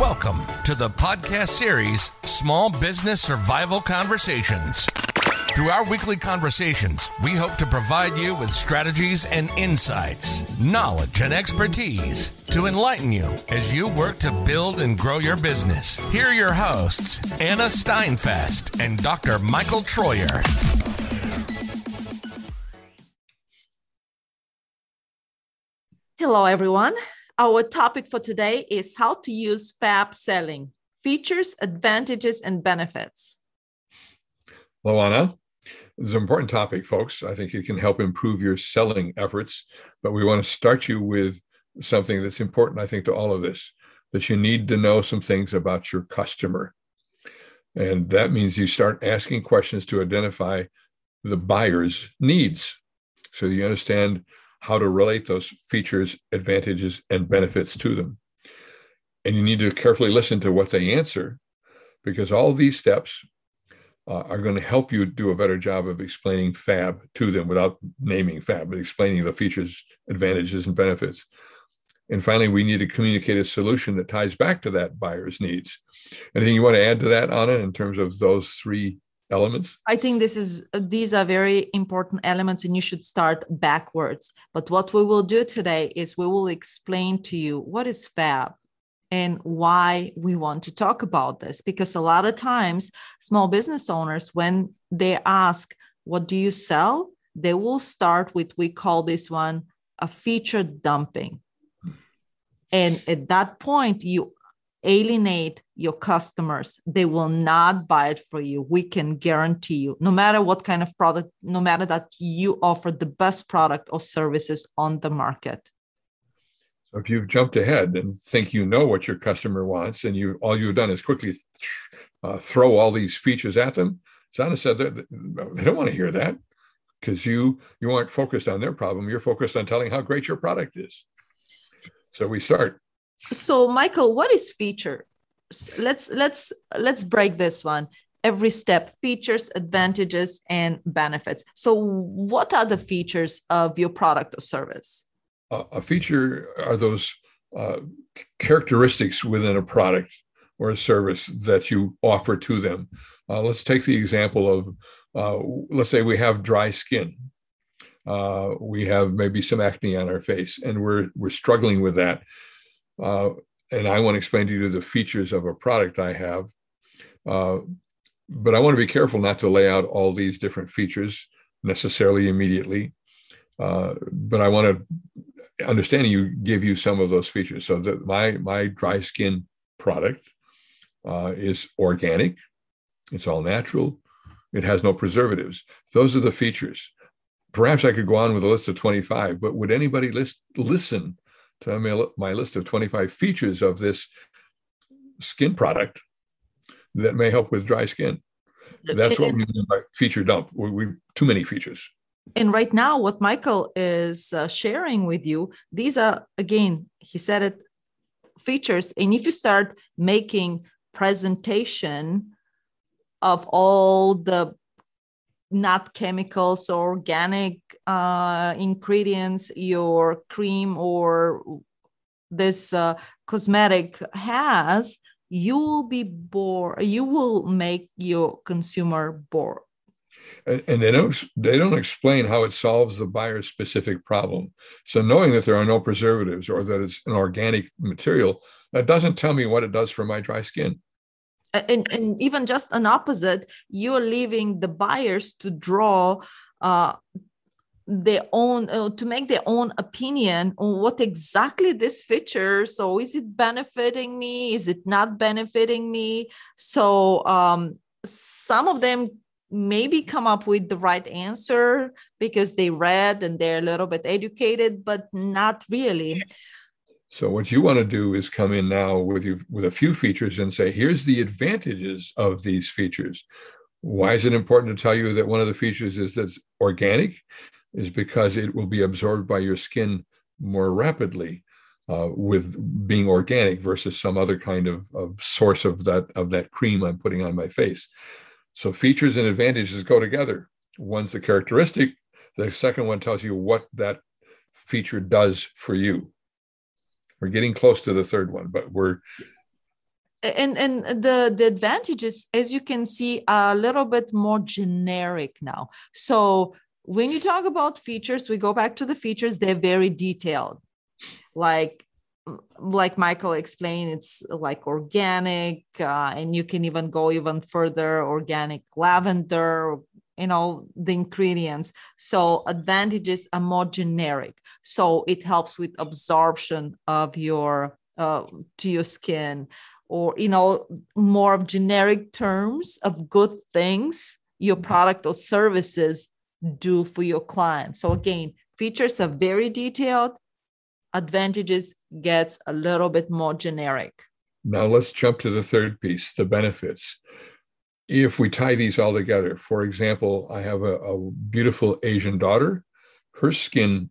Welcome to the podcast series Small Business Survival Conversations. Through our weekly conversations, we hope to provide you with strategies and insights, knowledge and expertise to enlighten you as you work to build and grow your business. Here are your hosts, Anna Steinfest and Dr. Michael Troyer. Hello, everyone. Our topic for today is how to use FAB selling features, advantages, and benefits. Hello, Anna. This is an important topic, folks. I think it can help improve your selling efforts, but we want to start you with something that's important, I think, to all of this that you need to know some things about your customer. And that means you start asking questions to identify the buyer's needs. So you understand how to relate those features, advantages, and benefits to them. And you need to carefully listen to what they answer because all these steps uh, are going to help you do a better job of explaining FAB to them without naming FAB, but explaining the features, advantages, and benefits. And finally, we need to communicate a solution that ties back to that buyer's needs. Anything you want to add to that, Anna, in terms of those three elements? I think this is these are very important elements and you should start backwards. But what we will do today is we will explain to you what is fab and why we want to talk about this. Because a lot of times small business owners when they ask what do you sell? they will start with we call this one a feature dumping. And at that point you alienate your customers. They will not buy it for you. We can guarantee you, no matter what kind of product, no matter that you offer the best product or services on the market. So if you've jumped ahead and think you know what your customer wants, and you all you've done is quickly uh, throw all these features at them, Sana said that they don't want to hear that because you you aren't focused on their problem. You're focused on telling how great your product is. So we start so michael what is feature? Let's let's let's break this one. Every step features advantages and benefits. So what are the features of your product or service? Uh, a feature are those uh, characteristics within a product or a service that you offer to them. Uh, let's take the example of uh, let's say we have dry skin. Uh, we have maybe some acne on our face and we're we're struggling with that uh, and I want to explain to you the features of a product I have. Uh, but I want to be careful not to lay out all these different features necessarily immediately. Uh, but I want to understand you give you some of those features. So that my my dry skin product uh, is organic, it's all natural, it has no preservatives. Those are the features. Perhaps I could go on with a list of 25, but would anybody list, listen to my list of 25 features of this skin product that may help with dry skin. That's what we mean by feature dump. We, we too many features. And right now, what Michael is uh, sharing with you, these are again, he said it, features. And if you start making presentation of all the not chemicals or organic uh, ingredients your cream or this uh, cosmetic has you will be bored you will make your consumer bored. And, and they don't they don't explain how it solves the buyer's specific problem. So knowing that there are no preservatives or that it's an organic material that doesn't tell me what it does for my dry skin and, and even just an opposite you're leaving the buyers to draw uh, their own uh, to make their own opinion on what exactly this feature so is it benefiting me? Is it not benefiting me? So um, some of them maybe come up with the right answer because they read and they're a little bit educated but not really so what you want to do is come in now with you with a few features and say, here's the advantages of these features. Why is it important to tell you that one of the features is that's organic? Is because it will be absorbed by your skin more rapidly uh, with being organic versus some other kind of, of source of that of that cream I'm putting on my face. So features and advantages go together. One's the characteristic. The second one tells you what that feature does for you. We're getting close to the third one, but we're and and the the advantages as you can see are a little bit more generic now. So when you talk about features we go back to the features they're very detailed. Like like michael explained it's like organic uh, and you can even go even further organic lavender you know the ingredients. So advantages are more generic. So it helps with absorption of your uh, to your skin or you know more of generic terms of good things your mm-hmm. product or services do for your client. So again features are very detailed. Advantages gets a little bit more generic. Now let's jump to the third piece the benefits if we tie these all together for example i have a, a beautiful asian daughter her skin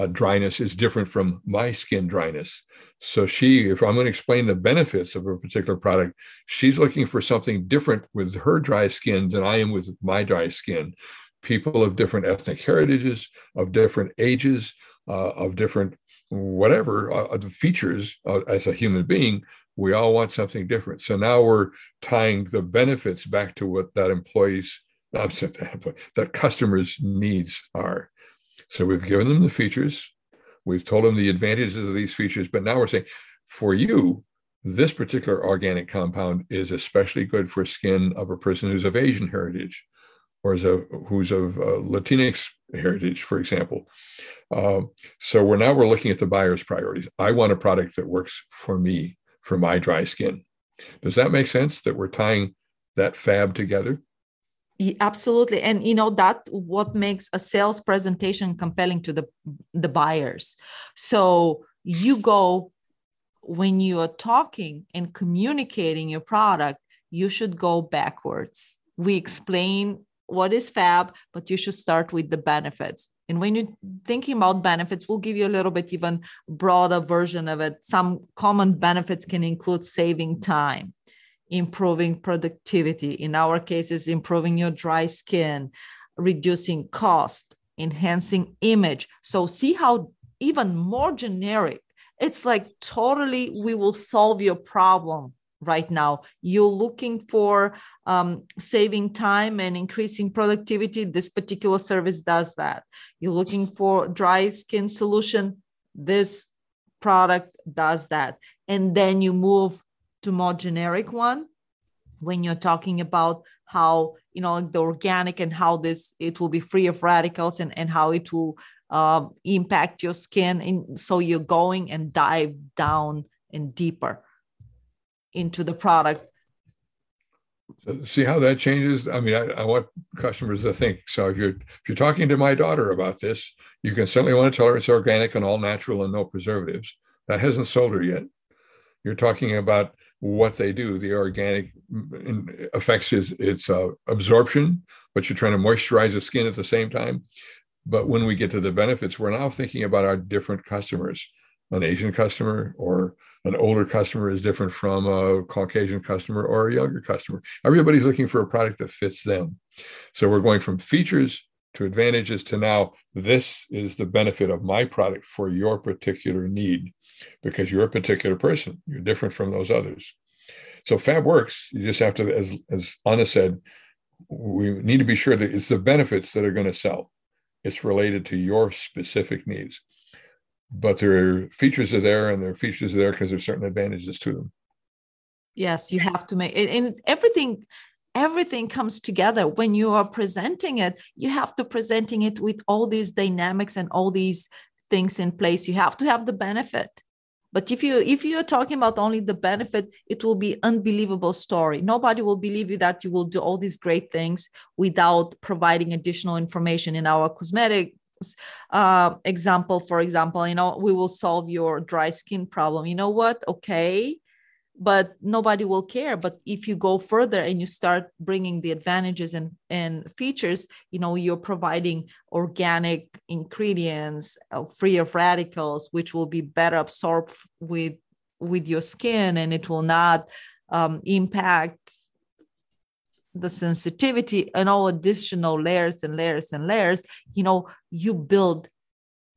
uh, dryness is different from my skin dryness. So she, if I'm going to explain the benefits of a particular product, she's looking for something different with her dry skin than I am with my dry skin. People of different ethnic heritages, of different ages, uh, of different whatever uh, the features uh, as a human being, we all want something different. So now we're tying the benefits back to what that employee's that customer's needs are. So we've given them the features, we've told them the advantages of these features, but now we're saying for you, this particular organic compound is especially good for skin of a person who's of Asian heritage or is a, who's of uh, Latinx heritage, for example. Uh, so we're now we're looking at the buyer's priorities. I want a product that works for me, for my dry skin. Does that make sense that we're tying that fab together? absolutely and you know that what makes a sales presentation compelling to the the buyers so you go when you are talking and communicating your product you should go backwards we explain what is fab but you should start with the benefits and when you're thinking about benefits we'll give you a little bit even broader version of it some common benefits can include saving time improving productivity. In our cases, improving your dry skin, reducing cost, enhancing image. So see how even more generic. It's like totally we will solve your problem right now. You're looking for um, saving time and increasing productivity. This particular service does that. You're looking for dry skin solution. This product does that. And then you move to more generic one when you're talking about how you know the organic and how this it will be free of radicals and and how it will uh, impact your skin and so you're going and dive down and deeper into the product see how that changes i mean I, I, want customers to think so if you're if you're talking to my daughter about this you can certainly want to tell her it's organic and all natural and no preservatives that hasn't sold her yet you're talking about what they do. The organic affects its, its uh, absorption, but you're trying to moisturize the skin at the same time. But when we get to the benefits, we're now thinking about our different customers. An Asian customer or an older customer is different from a Caucasian customer or a younger customer. Everybody's looking for a product that fits them. So we're going from features to advantages to now this is the benefit of my product for your particular need because you're a particular person. You're different from those others. So Fab works. You just have to, as, as Anna said, we need to be sure that it's the benefits that are going to sell. It's related to your specific needs. But their features are there and their features are there because there's certain advantages to them. Yes, you have to make and everything everything comes together. When you are presenting it you have to presenting it with all these dynamics and all these things in place. You have to have the benefit. But if you if you're talking about only the benefit it will be unbelievable story. Nobody will believe you that you will do all these great things without providing additional information in our cosmetics uh, example for example you know we will solve your dry skin problem. You know what? Okay. But nobody will care. But if you go further and you start bringing the advantages and, and features you know you're providing organic ingredients uh, free of radicals which will be better absorbed with with your skin and it will not um, impact the sensitivity and all additional layers and layers and layers you know you build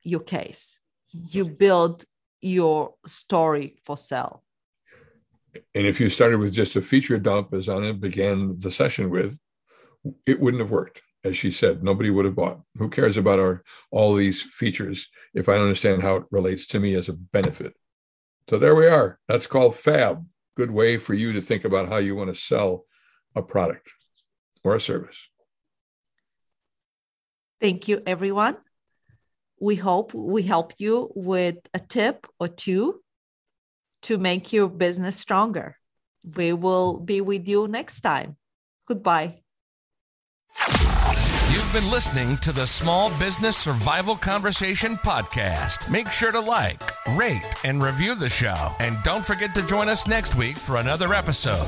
your case you build your story for sale And if you started with just a feature dump, as Anna began the session with, it wouldn't have worked. As she said, nobody would have bought. Who cares about our all these features if I don't understand how it relates to me as a benefit? So there we are. That's called FAB. Good way for you to think about how you want to sell a product or a service. Thank you, everyone. We hope we helped you with a tip or two to make your business stronger. We will be with you next time. Goodbye. You've been listening to the Small Business Survival Conversation podcast. Make sure to like, rate, and review the show. And don't forget to join us next week for another episode.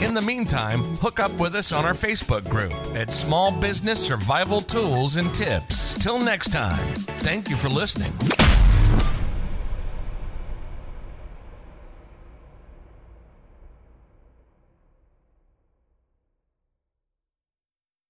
In the meantime, hook up with us on our Facebook group at Small Business Survival Tools and Tips. Till next time, thank you for listening.